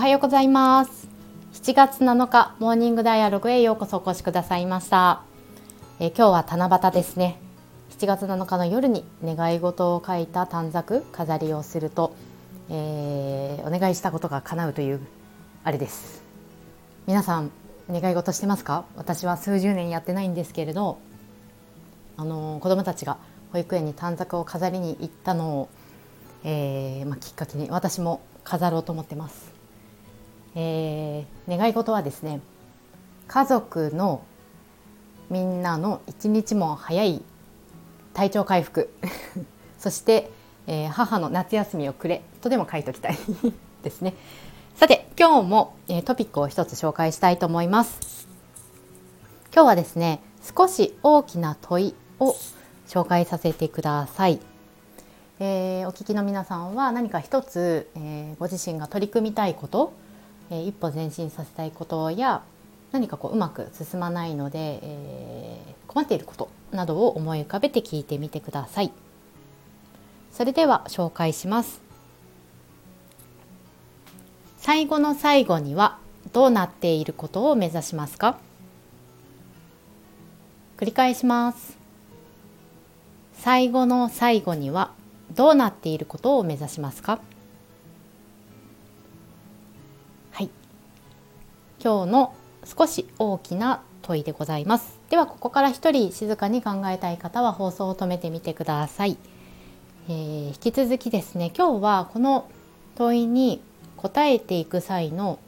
はようございます。7月7日モーニングダイアログへようこそお越しくださいました。え今日は七夕ですね。7月7日の夜に願い事を書いた短冊飾りをすると、えー、お願いしたことが叶うというあれです。皆さん願い事してますか？私は数十年やってないんですけれどあの子供たちが保育園に短冊を飾りに行ったのを、えーまあ、きっかけに私も飾ろうと思ってます、えー、願い事はですね家族のみんなの一日も早い体調回復 そして、えー、母の夏休みをくれとでも書いておきたい ですね。さて今日も、えー、トピックを一つ紹介したいと思います。今日はですね少し大きな問いを紹介させてください、えー、お聞きの皆さんは何か一つ、えー、ご自身が取り組みたいこと、えー、一歩前進させたいことや何かこううまく進まないので、え困っていることなどを思い浮かべて聞いてみてください。それでは紹介します。最後の最後にはどうなっていることを目指しますか？繰り返します。最後の最後にはどうなっていることを目指しますか？今日の少し大きな問いでございます。ではここから一人静かに考えたい方は放送を止めてみてください、えー、引き続きですね今日はこの問いに答えていく際の、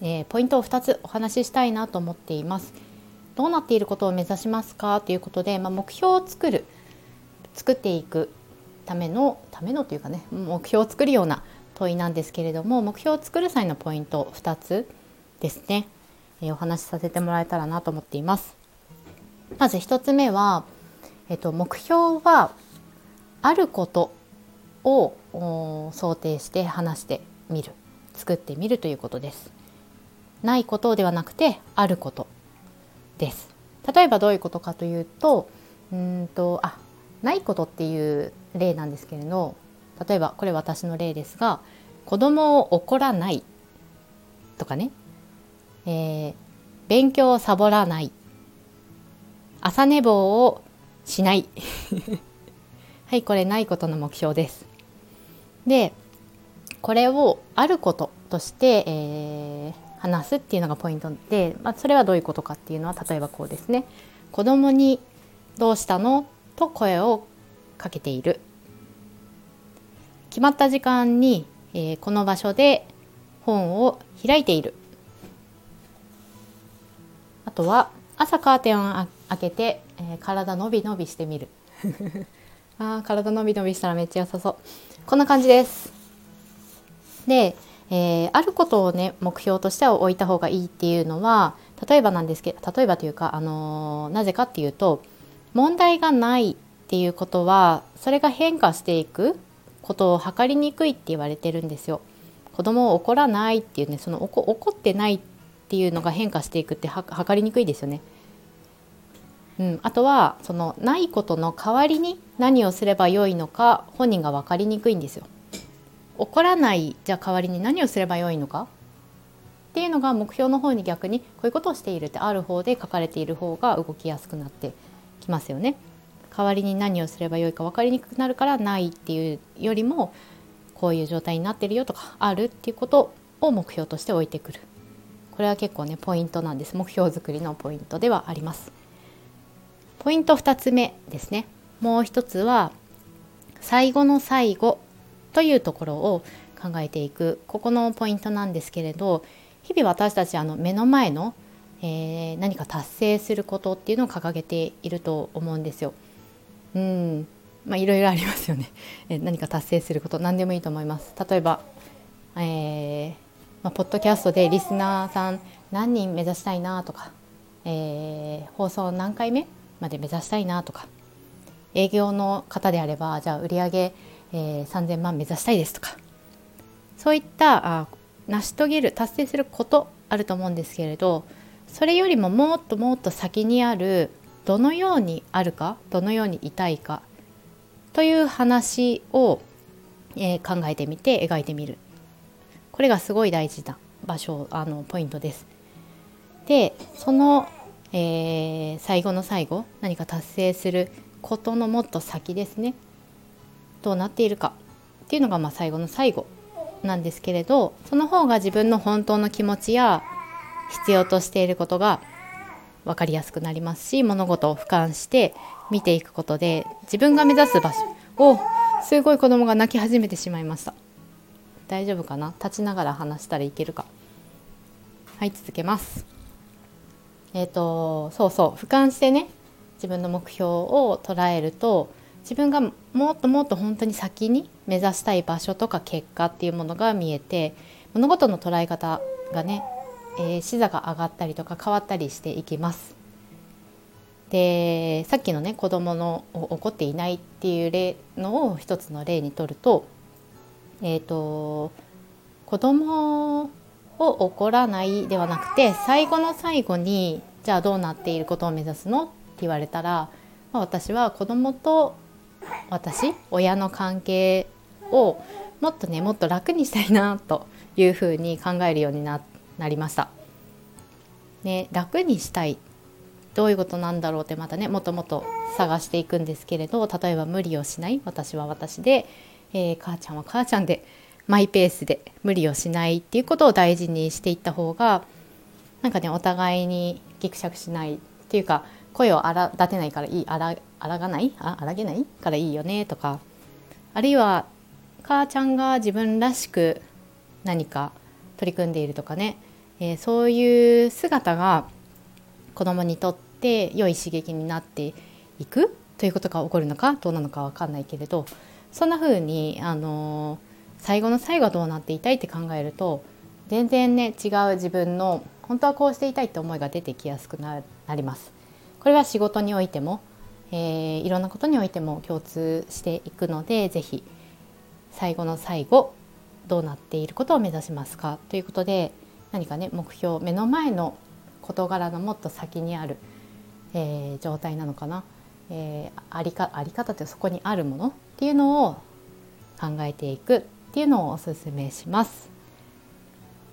えー、ポイントを2つお話ししたいなと思っています。どうなっていることを目指しますか？ということで、まあ、目標を作る作っていくためのためのというかね目標を作るような問いなんですけれども目標を作る際のポイント2つですね、えー、お話しさせてもらえたらなと思っています。まず1つ目は、えっと、目標はあることを想定して話してみる作ってみるということです。ないことではなくてあることです。例えばどういうことかというとうんとあないことっていう例なんですけれど例えばこれ私の例ですが子供を怒らないとかね、えー、勉強をサボらない。朝寝坊をしない。はいこれないことの目標です。でこれをあることとして、えー、話すっていうのがポイントで、まあ、それはどういうことかっていうのは例えばこうですね。子供に「どうしたの?」と声をかけている。決まった時間に、えー、この場所で本を開いている。とは朝カーテンを開けて、えー、体伸び伸びしてみる。あ体伸び伸びしたらめっちゃ良さそう。こんな感じです。で、えー、あることをね目標としては置いた方がいいっていうのは例えばなんですけど例えばというか、あのー、なぜかっていうと問題がないっていうことはそれが変化していくことを測りにくいって言われてるんですよ。子供を怒らないっていうねその怒ってないっっていうのが変化していくって測りにくいですよね。うん、あとはそのないことの代わりに何をすればよいのか本人が分かりにくいんですよ。怒らないじゃあ代わりに何をすればよいのか？っていうのが目標の方に逆にこういうことをしているってある方で書かれている方が動きやすくなってきますよね。代わりに何をすればよいか分かりにくくなるからないっていうよりもこういう状態になってるよとかあるっていうことを目標として置いてくるこれは結構ねポイントなんです目標作りのポイントではありますポイント2つ目ですねもう一つは最後の最後というところを考えていくここのポイントなんですけれど日々私たちあの目の前の、えー、何か達成することっていうのを掲げていると思うんですよ。うんまあ、いろいろありますよね。え何か達成すること何でもいいと思います。例えば、えーまあ、ポッドキャストでリスナーさん何人目指したいなとか、えー、放送何回目まで目指したいなとか営業の方であればじゃあ売上、えー、3,000万目指したいですとかそういったあ成し遂げる達成することあると思うんですけれどそれよりももっともっと先にあるどのようにあるかどのようにいたいかという話を、えー、考えてみて描いてみる。これがすごい大事な場所あのポイントです。でその、えー、最後の最後何か達成することのもっと先ですねどうなっているかっていうのがまあ最後の最後なんですけれどその方が自分の本当の気持ちや必要としていることが分かりやすくなりますし物事を俯瞰して見ていくことで自分が目指す場所をすごい子供が泣き始めてしまいました大丈夫かな？立ちながら話したらいけるか。はい続けます。えっ、ー、とそうそう俯瞰してね自分の目標を捉えると自分がもっともっと本当に先に目指したい場所とか結果っていうものが見えて物事の捉え方がね、えー、視座が上がったりとか変わったりしていきます。でさっきのね子供の怒っていないっていう例のを一つの例にとると,、えーと、子供を怒らないではなくて最後の最後にじゃあどうなっていることを目指すの？って言われたら、まあ、私は子供と私親の関係をもっとねもっと楽にしたいなというふうに考えるようになりました。ね、楽にしたい。どういうことなんだろうってまたねもっともっと探していくんですけれど例えば無理をしない？私は私で、えー、母ちゃんは母ちゃんでマイペースで無理をしないっていうことを大事にしていった方がなんかねお互いにぎくしゃくしないっていうか声を荒立てないからいい荒がないあ荒げないからいいよねとかあるいは母ちゃんが自分らしく何か取り組んでいるとかね、えー、そういう姿が子供にとってって良い刺激になっていくということが起こるのかどうなのか分かんないけれどそんな風にあの最後の最後どうなっていたいって考えると全然ね違う自分の本当はこうしていたいって思いが出てきやすくなります。これは仕事においても、えー、いろんなことにおいても共通していくので是非最後の最後どうなっていることを目指しますか？ということで何かね目標目の前の事柄のもっと先にあるえー、状態なのかな、えー、ありかあり方ってそこにあるもの？っていうのを考えていくっていうのをおすすめします。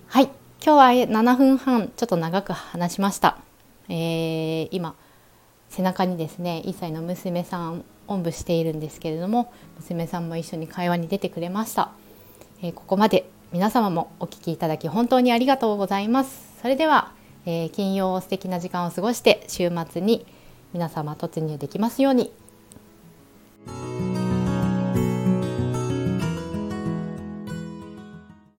はい今日は7分半ちょっと長く話しました。えー、今背中にですね1歳の娘さんおんぶしているんですけれども娘さんも一緒に会話に出てくれました、えー、ここまで皆様もお聞きいただき本当にありがとうございますそれではえー、金曜素敵な時間を過ごして週末に皆様突入できますように